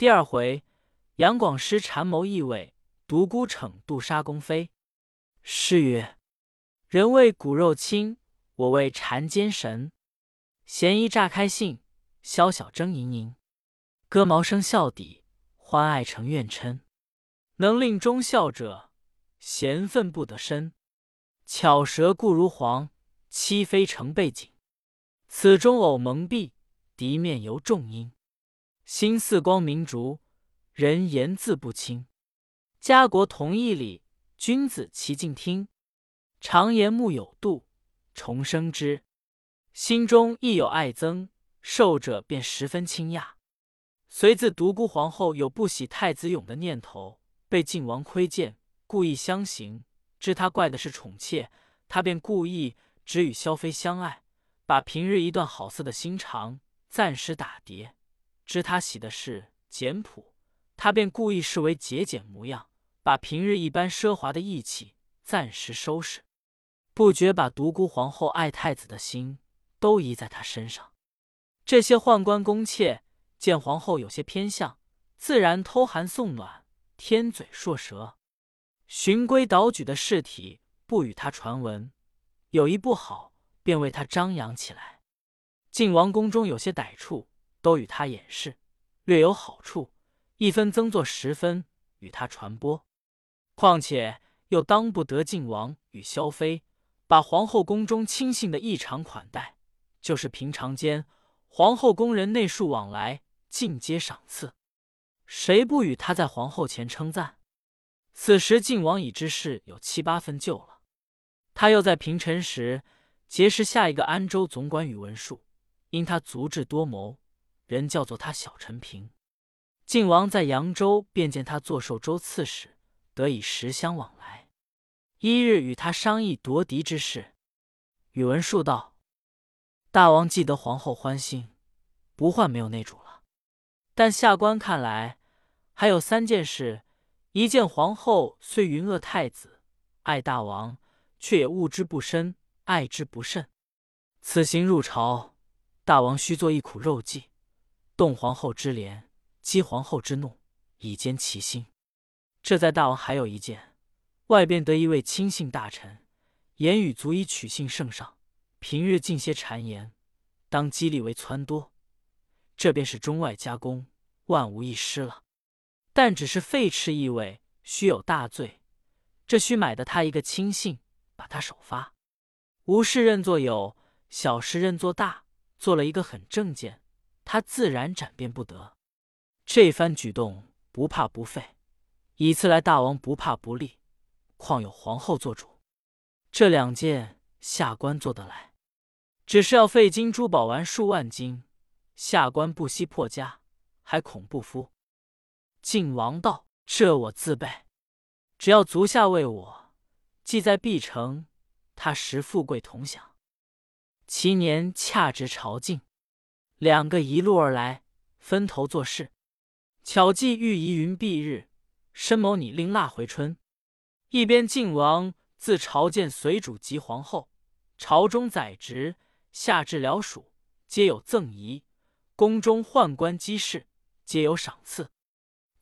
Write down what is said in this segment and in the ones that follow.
第二回，杨广师禅谋异位，独孤骋渡沙公妃。诗曰：“人为骨肉亲，我为谗奸神。闲疑乍开信，宵小争盈盈。歌茅声笑底，欢爱成怨嗔。能令忠孝者，贤愤不得身。巧舌固如簧，欺非成背景。此中偶蒙蔽，敌面犹重阴。心似光明烛，人言自不清。家国同一理。”君子其静听，常言木有度，重生之。心中亦有爱憎，受者便十分轻讶。随自独孤皇后有不喜太子勇的念头，被晋王窥见，故意相行。知他怪的是宠妾，他便故意只与萧妃相爱，把平日一段好色的心肠暂时打叠。知他喜的是简朴，他便故意视为节俭模样。把平日一般奢华的义气暂时收拾，不觉把独孤皇后爱太子的心都移在他身上。这些宦官宫妾见皇后有些偏向，自然偷寒送暖，添嘴硕舌，循规蹈矩的事体不与他传闻。有一不好，便为他张扬起来。晋王宫中有些歹处，都与他掩饰；略有好处，一分增作十分与他传播。况且又当不得晋王与萧妃把皇后宫中亲信的异常款待，就是平常间皇后宫人内庶往来，尽皆赏赐，谁不与他在皇后前称赞？此时晋王已知事有七八分救了。他又在平陈时结识下一个安州总管宇文述，因他足智多谋，人叫做他小陈平。晋王在扬州便见他做寿州刺史。得以实相往来，一日与他商议夺嫡之事。宇文述道：“大王既得皇后欢心，不患没有内主了。但下官看来，还有三件事：一见皇后虽云恶太子，爱大王，却也恶之不深，爱之不甚。此行入朝，大王须做一苦肉计，动皇后之怜，激皇后之怒，以坚其心。”这在大王还有一件，外边得一位亲信大臣，言语足以取信圣上。平日尽些谗言，当激励为撺掇，这便是中外加工，万无一失了。但只是废斥意味，须有大罪。这须买的他一个亲信，把他首发。无事认作有，小事认作大，做了一个很正见，他自然斩辩不得。这番举动不怕不费。以次来大王不怕不立，况有皇后做主，这两件下官做得来，只是要费金珠宝玩数万金，下官不惜破家，还恐不敷。晋王道：“这我自备，只要足下为我，既在必成，他时富贵同享。其年恰值朝觐，两个一路而来，分头做事，巧计欲移云蔽日。”深谋拟令腊回春，一边晋王自朝见随主及皇后，朝中宰执，下至僚属，皆有赠仪；宫中宦官机事，皆有赏赐。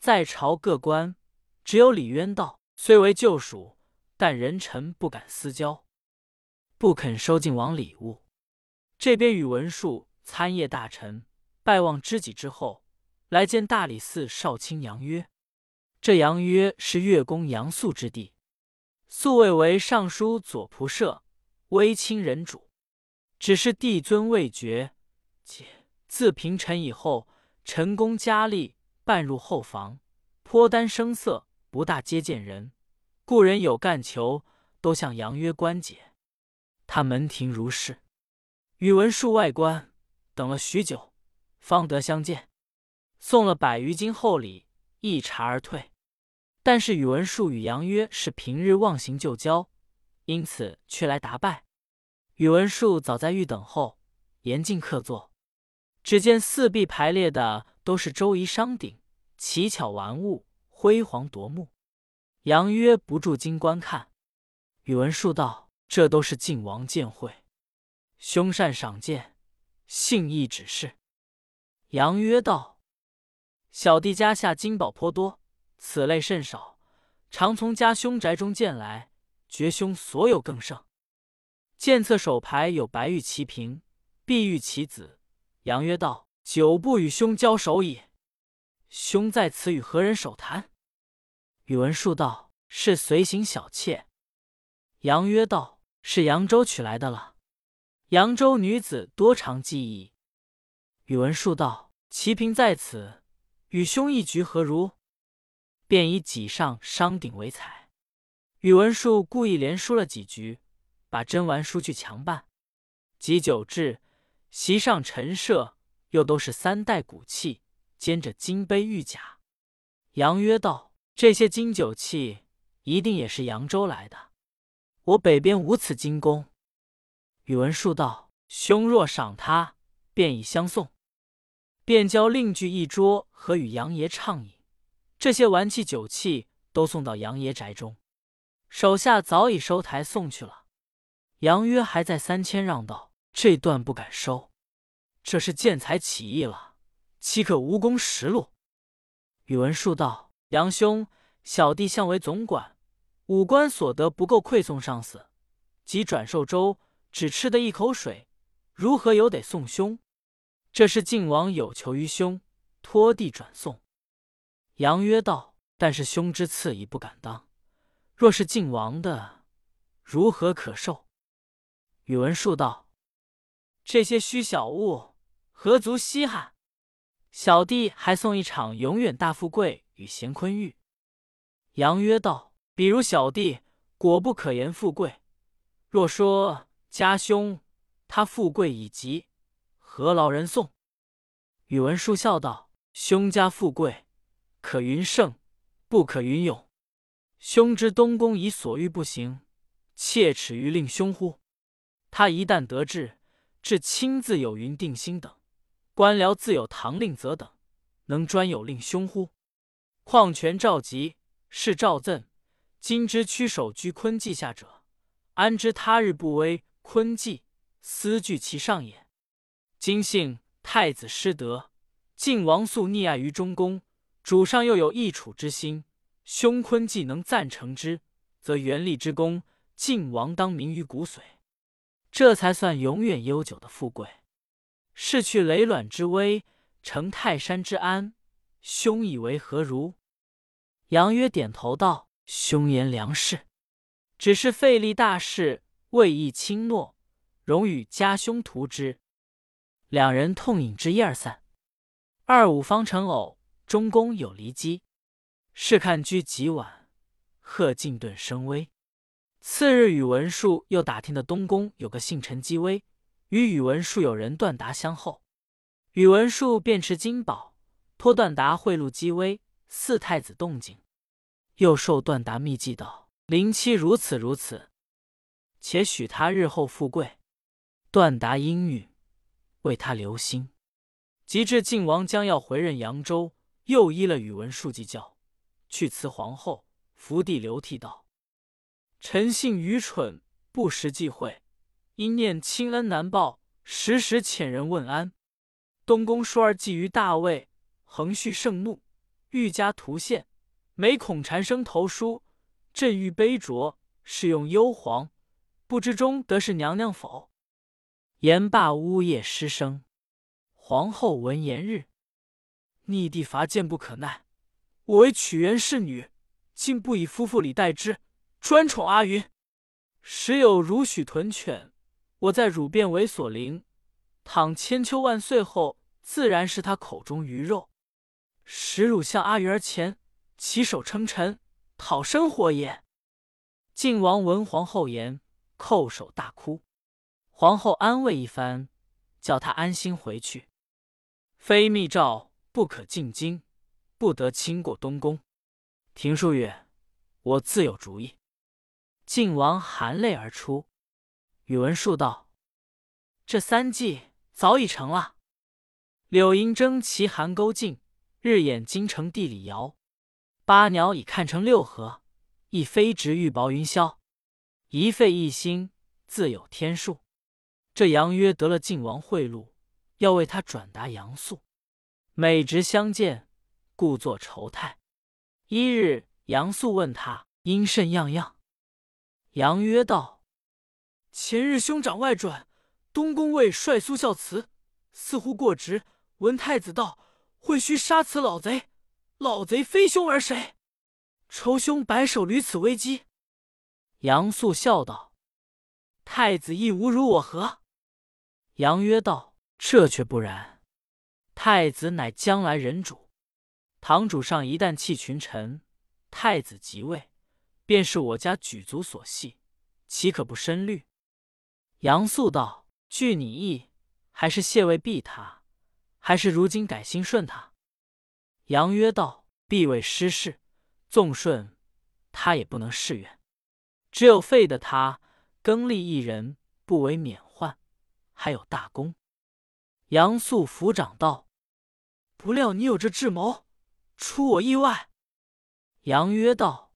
在朝各官，只有李渊道，虽为旧属，但人臣不敢私交，不肯收晋王礼物。这边宇文述参谒大臣，拜望知己之后，来见大理寺少卿杨约。这杨约是越公杨素之弟，素位为尚书左仆射，微亲人主。只是帝尊未绝，且自平陈以后，陈公佳丽半入后房，颇担声色，不大接见人。故人有干求，都向杨约关解。他门庭如是，宇文述外观等了许久，方得相见，送了百余斤厚礼。一茶而退，但是宇文述与杨约是平日忘形旧交，因此却来答拜。宇文述早在御等候，严禁客座。只见四壁排列的都是周仪商鼎，奇巧玩物，辉煌夺目。杨约不住惊观看。宇文述道：“这都是晋王见会，兄善赏鉴，信义指示。”杨曰道。小弟家下金宝颇多，此类甚少，常从家兄宅中见来，觉兄所有更胜。见侧手牌有白玉齐平，碧玉棋子。杨曰道：“久不与兄交手矣，兄在此与何人手谈？”宇文述道：“是随行小妾。”杨曰道：“是扬州取来的了。扬州女子多长技艺。”宇文述道：“齐平在此，与兄一局何如？”便以戟上商鼎为彩。宇文述故意连输了几局，把真玩输去强办。及酒至，席上陈设又都是三代古器，兼着金杯玉甲。杨曰道：“这些金酒器一定也是扬州来的。我北边无此金工。”宇文述道：“兄若赏他，便以相送。”便教另具一桌，和与杨爷畅饮。这些玩器酒器都送到杨爷宅中，手下早已收台送去了。杨约还在三千让道：“这段不敢收，这是见财起意了，岂可无功实录？”宇文述道：“杨兄，小弟向为总管，五官所得不够馈送上司，即转寿州，只吃得一口水，如何有得送兄？”这是晋王有求于兄，托地转送。杨曰道：“但是兄之赐已不敢当，若是晋王的，如何可受？”宇文述道：“这些虚小物，何足稀罕？小弟还送一场永远大富贵与乾坤玉。”杨曰道：“比如小弟果不可言富贵，若说家兄他富贵已极。”何劳人送？宇文述笑道：“兄家富贵，可云盛，不可云永。兄知东宫以所欲不行，切齿于令兄乎？他一旦得志，至亲自有云定心等，官僚自有唐令则等，能专有令兄乎？况权赵吉，是赵赠，今之屈首居昆迹下者，安知他日不危昆迹，思惧其上也？”今幸太子失德，晋王素溺爱于中宫，主上又有益楚之心，兄坤既能赞成之，则元立之功，晋王当名于骨髓，这才算永远悠久的富贵。逝去累卵之危，成泰山之安，兄以为何如？杨约点头道：“兄言良是，只是费力大事，未易轻诺，容与家兄图之。”两人痛饮至一二散，二五方成偶，中宫有离机。试看居极晚，贺进顿生微。次日，宇文述又打听的东宫有个姓陈姬微，与宇文述有人段达相候。宇文述便持金宝，托段达贿赂姬微四太子动静，又受段达密计道：灵妻如此如此，且许他日后富贵。段达应允。为他留心，及至晋王将要回任扬州，又依了宇文述计教，去辞皇后，伏地流涕道：“臣性愚蠢，不识忌讳，因念亲恩难报，时时遣人问安。东宫叔儿觊觎大位，横续盛怒，欲加图献，每恐缠生投书，朕欲杯酌，是用幽篁，不知中得是娘娘否？”言罢，呜咽失声。皇后闻言日，逆帝伐谏不可耐。我为取元侍女，竟不以夫妇礼待之，专宠阿云。时有如许豚犬，我在汝便为所灵。倘千秋万岁后，自然是他口中鱼肉。使汝向阿云儿前起手称臣，讨生活也。晋王闻皇后言，叩首大哭。皇后安慰一番，叫他安心回去。非密诏不可进京，不得亲过东宫。廷树曰：“我自有主意。”晋王含泪而出。宇文述道：“这三计早已成了。柳营征旗寒沟尽，日掩京城地里遥。八鸟已看成六合，一飞直欲薄云霄。一废一兴，自有天数。”这杨约得了晋王贿赂，要为他转达杨素。每值相见，故作愁态。一日，杨素问他因甚样样，杨曰道：“前日兄长外传，东宫卫帅苏孝慈似乎过职，闻太子道会须杀此老贼，老贼非兄而谁？仇兄白首屡此危机。”杨素笑道：“太子亦无如我何？”杨曰道：“这却不然。太子乃将来人主，堂主上一旦弃群臣，太子即位，便是我家举族所系，岂可不深虑？”杨素道：“据你意，还是谢位避他，还是如今改心顺他？”杨曰道：“必为失事，纵顺他也不能示愿，只有废的他，更立一人，不为免患。”还有大功。杨素抚掌道：“不料你有这智谋，出我意外。”杨曰道：“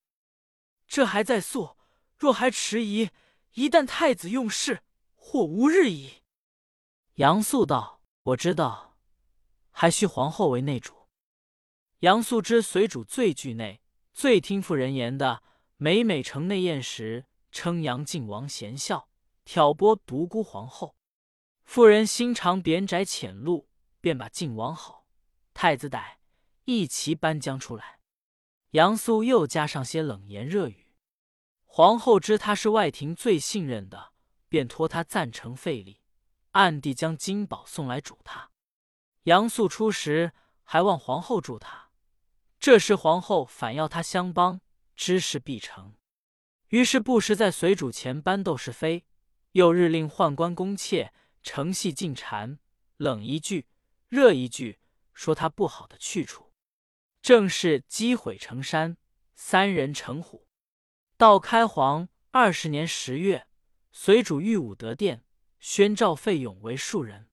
这还在素，若还迟疑，一旦太子用事，或无日矣。”杨素道：“我知道，还需皇后为内主。”杨素知随主最惧内，最听妇人言的，每每城内宴时，称杨靖王贤孝，挑拨独孤皇后。妇人心肠扁窄浅露，便把晋王好、太子歹一齐搬将出来。杨素又加上些冷言热语。皇后知他是外廷最信任的，便托他赞成费力，暗地将金宝送来主他。杨素初时还望皇后助他，这时皇后反要他相帮，知事必成。于是不时在随主前搬斗是非，又日令宦官宫妾。承戏进谗，冷一句，热一句，说他不好的去处，正是积毁成山，三人成虎。到开皇二十年十月，随主御武德殿，宣召费勇为庶人。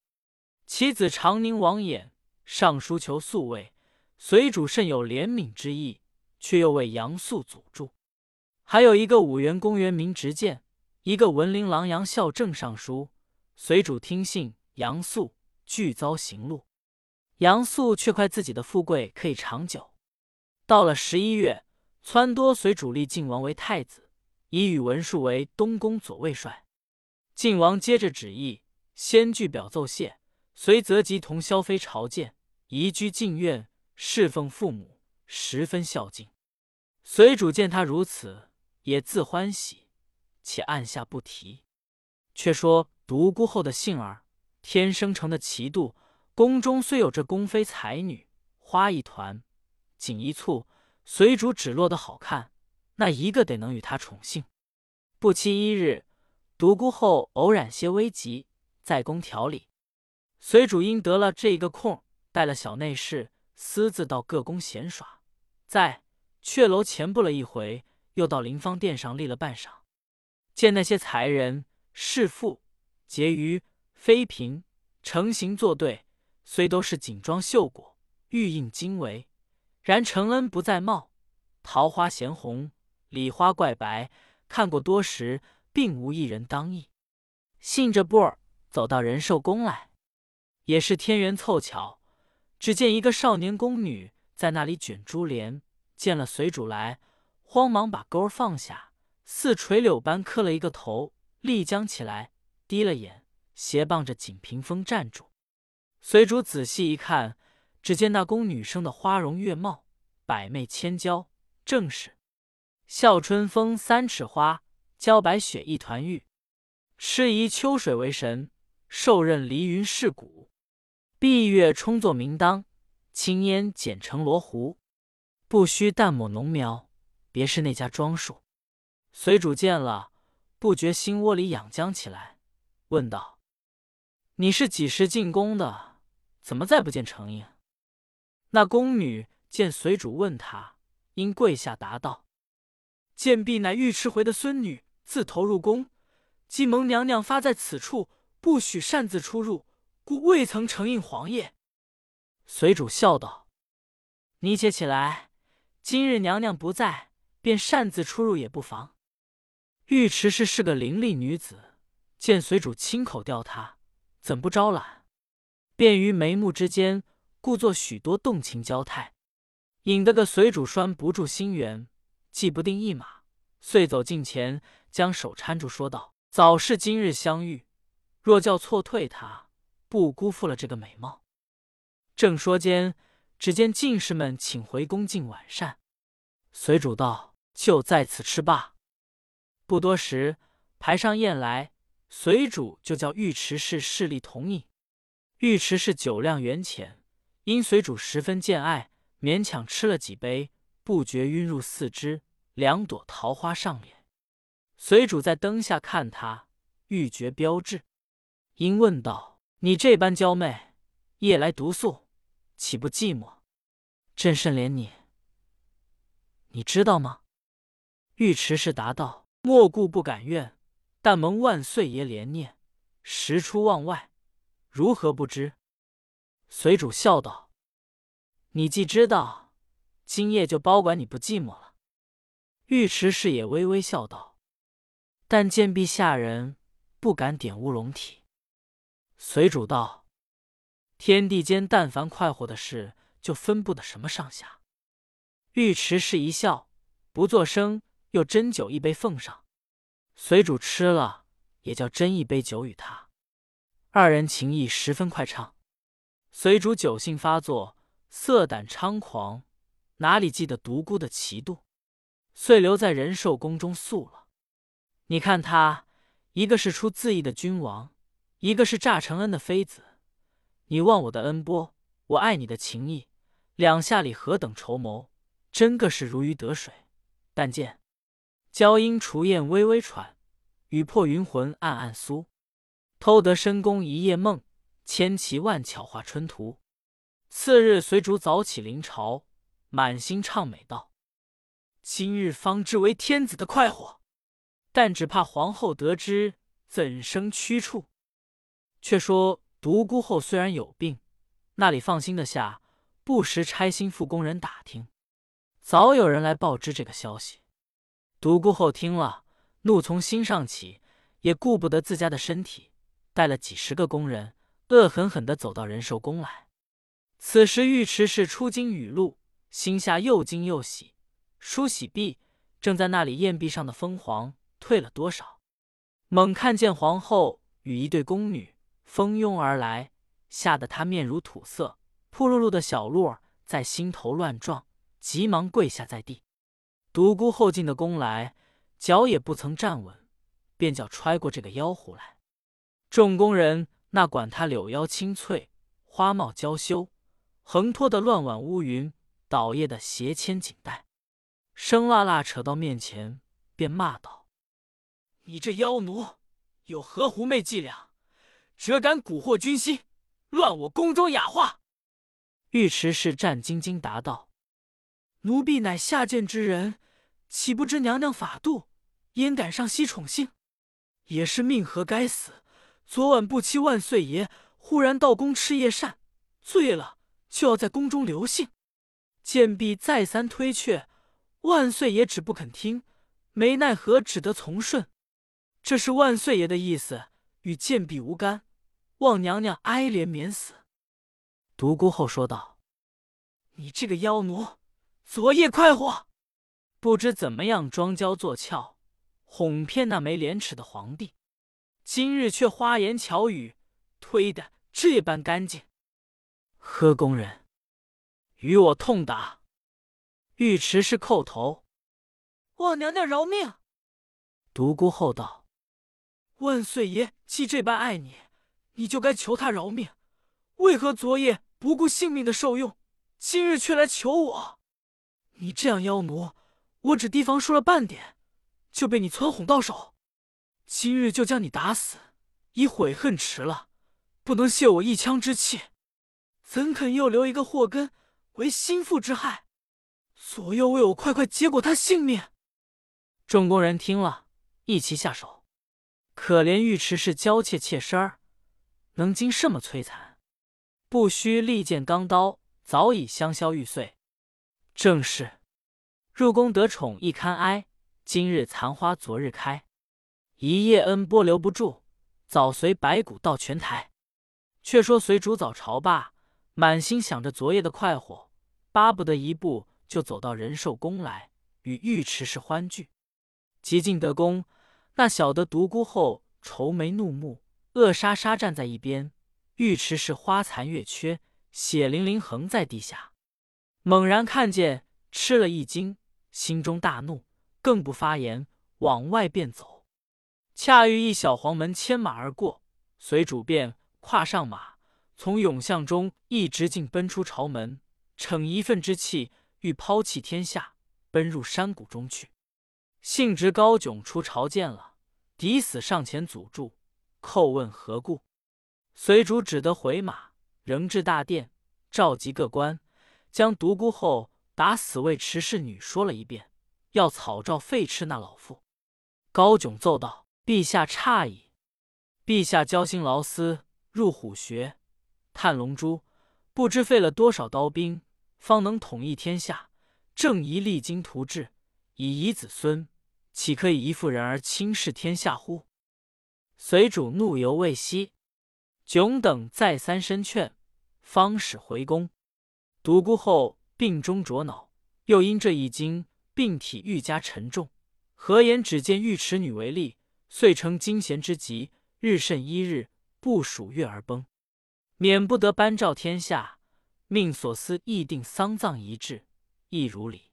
其子长宁王衍上书求素位，随主甚有怜悯之意，却又为杨素阻住。还有一个五原公园明直谏，一个文林郎杨孝正上书。随主听信，杨素俱遭刑戮。杨素却快自己的富贵可以长久。到了十一月，撺掇随主立晋王为太子，以宇文述为东宫左卫帅。晋王接着旨意，先具表奏谢，随则即同萧妃朝见，移居禁院，侍奉父母，十分孝敬。随主见他如此，也自欢喜，且按下不提。却说。独孤后的杏儿，天生成的奇度。宫中虽有这宫妃才女，花一团，锦一簇，随主只落得好看，那一个得能与她宠幸。不期一日，独孤后偶染些危急，在宫调理。随主因得了这一个空，带了小内侍，私自到各宫闲耍，在雀楼前步了一回，又到灵芳殿上立了半晌，见那些才人侍妇。婕妤妃嫔成行作对，虽都是锦装绣裹、玉印金围，然承恩不在貌，桃花嫌红，李花怪白，看过多时，并无一人当意。信着步儿走到仁寿宫来，也是天缘凑巧，只见一个少年宫女在那里卷珠帘，见了随主来，慌忙把钩放下，似垂柳般磕了一个头，立将起来。低了眼，斜傍着锦屏风站住。随主仔细一看，只见那宫女生的花容月貌，百媚千娇，正是笑春风三尺花，娇白雪一团玉。痴疑秋水为神，受任离云是骨。闭月冲作明当，青烟剪成罗湖。不须淡抹浓描，别是那家庄束。随主见了，不觉心窝里痒僵起来。问道：“你是几时进宫的？怎么再不见成影？”那宫女见随主问他，因跪下答道：“贱婢乃尉迟回的孙女，自投入宫，既蒙娘娘发在此处，不许擅自出入，故未曾承应皇爷。”随主笑道：“你且起来，今日娘娘不在，便擅自出入也不妨。”尉迟氏是个伶俐女子。见随主亲口调她，怎不招揽？便于眉目之间，故作许多动情娇态。引得个随主拴不住心猿，系不定一马，遂走近前，将手搀住，说道：“早是今日相遇，若叫错退他，不辜负了这个美貌。”正说间，只见进士们请回宫进晚膳。随主道：“就在此吃罢。”不多时，排上宴来，随主就叫尉迟氏侍立同饮。尉迟氏酒量远浅，因随主十分见爱。勉强吃了几杯，不觉晕入四肢，两朵桃花上脸。随主在灯下看他，欲觉标致，因问道：“你这般娇媚，夜来独宿，岂不寂寞？朕甚怜你，你知道吗？”尉迟氏答道：“莫顾不敢怨，但蒙万岁爷怜念，时出望外，如何不知？”随主笑道。你既知道，今夜就包管你不寂寞了。尉迟氏也微微笑道：“但见陛下人不敢点乌龙体。”随主道：“天地间但凡快活的事，就分不得什么上下。”尉迟氏一笑，不作声，又斟酒一杯奉上。随主吃了，也叫斟一杯酒与他。二人情谊十分快畅。随主酒性发作。色胆猖狂，哪里记得独孤的奇度？遂留在仁寿宫中宿了。你看他，一个是出自意的君王，一个是诈承恩的妃子。你忘我的恩波，我爱你的情谊，两下里何等筹谋，真个是如鱼得水。但见娇莺雏燕微微喘，雨破云魂暗暗苏。偷得深宫一夜梦，千奇万巧画春图。次日，随主早起临朝，满心畅美道：“今日方知为天子的快活，但只怕皇后得知，怎生屈处？”却说独孤后虽然有病，那里放心得下？不时差心腹宫人打听，早有人来报知这个消息。独孤后听了，怒从心上起，也顾不得自家的身体，带了几十个宫人，恶狠狠地走到仁寿宫来。此时尉迟氏出京雨露，心下又惊又喜。梳洗毕，正在那里宴壁上的凤凰退了多少？猛看见皇后与一对宫女蜂拥而来，吓得他面如土色，扑噜噜的小鹿儿在心头乱撞，急忙跪下在地。独孤后进的宫来，脚也不曾站稳，便叫揣过这个妖狐来。众宫人那管他柳腰青翠，花帽娇羞。横拖的乱挽乌云，倒曳的斜牵锦带，生辣辣扯到面前，便骂道：“你这妖奴，有何狐媚伎俩，辄敢蛊惑君心，乱我宫中雅化？”尉迟氏战兢兢答道：“奴婢乃下贱之人，岂不知娘娘法度，焉敢上西宠幸？也是命何该死！昨晚不期万岁爷忽然到宫吃夜膳，醉了。”就要在宫中留性，贱婢再三推却，万岁爷只不肯听，没奈何，只得从顺。这是万岁爷的意思，与贱婢无干，望娘娘哀怜免死。独孤后说道：“你这个妖奴，昨夜快活，不知怎么样装娇作俏，哄骗那没廉耻的皇帝，今日却花言巧语，推的这般干净。”呵工人，与我痛打！尉迟是叩头，望娘娘饶命。独孤后道：“万岁爷既这般爱你，你就该求他饶命。为何昨夜不顾性命的受用，今日却来求我？你这样妖奴，我只提防说了半点，就被你撺哄到手。今日就将你打死，已悔恨迟了，不能泄我一腔之气。”怎肯又留一个祸根为心腹之害？左右为我快快结果他性命！众工人听了，一齐下手。可怜尉迟是娇怯怯身儿，能经什么摧残？不须利剑钢刀，早已香消玉碎。正是入宫得宠亦堪哀，今日残花昨日开。一夜恩波留不住，早随白骨到泉台。却说随主早朝罢。满心想着昨夜的快活，巴不得一步就走到仁寿宫来，与尉迟氏欢聚。即进得宫，那小的独孤后愁眉怒目，恶沙沙站在一边。尉迟是花残月缺，血淋淋横在地下。猛然看见，吃了一惊，心中大怒，更不发言，往外便走。恰遇一小黄门牵马而过，随主便跨上马，从永巷中一直径奔出朝门，逞一愤之气，欲抛弃天下，奔入山谷中去。幸值高炯出朝见了，抵死上前阻住，叩问何故。随主只得回马，仍至大殿，召集各官，将独孤后打死未迟侍女说了一遍，要草诏废斥那老妇。高炯奏道。陛下诧异，陛下焦心劳思，入虎穴，探龙珠，不知费了多少刀兵，方能统一天下，正宜励精图治，以遗子孙，岂可以一妇人而轻视天下乎？随主怒犹未息，囧等再三申劝，方使回宫。独孤后病中着恼，又因这一惊，病体愈加沉重，何言只见尉迟女为例。遂称惊贤之极，日甚一日，不数月而崩，免不得颁诏天下，命所司议定丧葬仪制，亦如礼。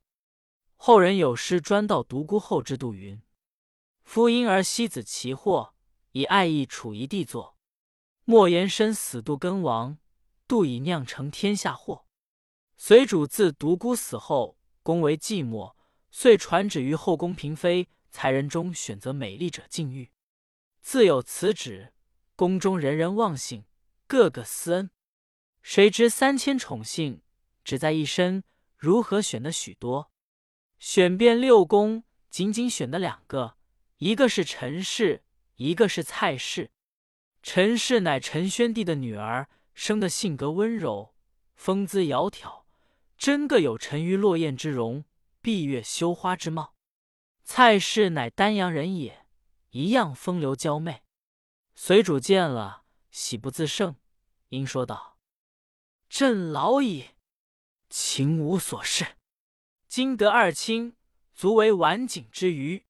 后人有诗专道独孤后之度云：“夫婴儿惜子其祸，以爱意处一地作。莫言身死度根亡，度已酿成天下祸。”随主自独孤死后，宫为寂寞，遂传旨于后宫嫔妃。才人中选择美丽者进狱，自有此旨，宫中人人忘幸，个个思恩。谁知三千宠幸，只在一身，如何选得许多？选遍六宫，仅仅选得两个，一个是陈氏，一个是蔡氏。陈氏乃陈宣帝的女儿，生得性格温柔，风姿窈窕，真个有沉鱼落雁之容，闭月羞花之貌。蔡氏乃丹阳人也，一样风流娇媚。随主见了，喜不自胜，因说道：“朕老矣，情无所适。今得二卿，足为晚景之娱。”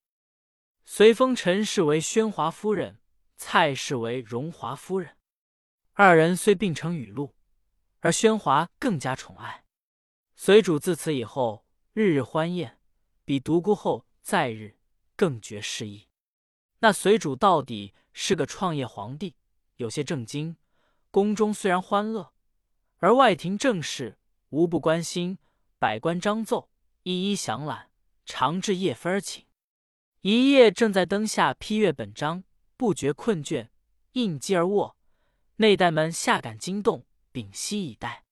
随封陈氏为宣华夫人，蔡氏为荣华夫人。二人虽并称雨露，而宣华更加宠爱。随主自此以后，日日欢宴，比独孤后。在日更觉失意。那随主到底是个创业皇帝，有些正经。宫中虽然欢乐，而外廷政事无不关心。百官张奏，一一详览，常至夜分而寝。一夜正在灯下批阅本章，不觉困倦，应机而卧。内代们下感惊动，屏息以待。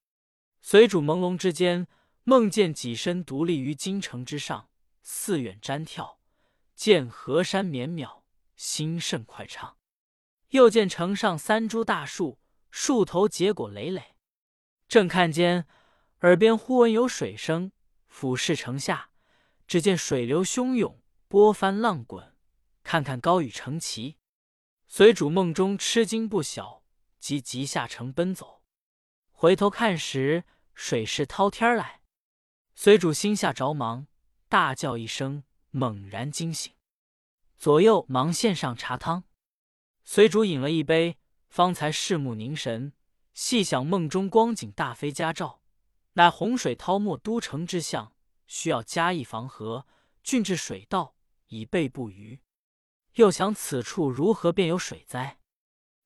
随主朦胧之间，梦见己身独立于京城之上。寺远瞻眺，见河山绵渺，心甚快畅。又见城上三株大树，树头结果累累。正看间，耳边忽闻有水声，俯视城下，只见水流汹涌，波翻浪滚，看看高雨成奇。随主梦中吃惊不小，即急下城奔走。回头看时，水势滔天来。随主心下着忙。大叫一声，猛然惊醒，左右忙献上茶汤。随主饮了一杯，方才视目凝神，细想梦中光景，大非佳兆，乃洪水滔没都城之象，需要加以防河，浚治水道，以备不虞。又想此处如何便有水灾，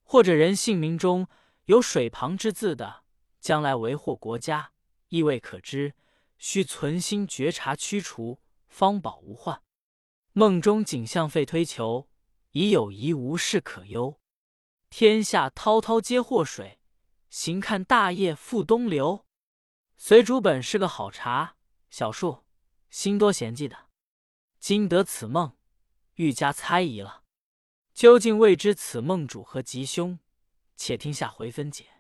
或者人姓名中有水旁之字的，将来为祸国家，亦未可知。须存心觉察驱除，方保无患。梦中景象废推求，已有疑无事可忧。天下滔滔皆祸水，行看大业复东流。随主本是个好茶小树，心多闲寂的。今得此梦，愈加猜疑了。究竟未知此梦主何吉凶？且听下回分解。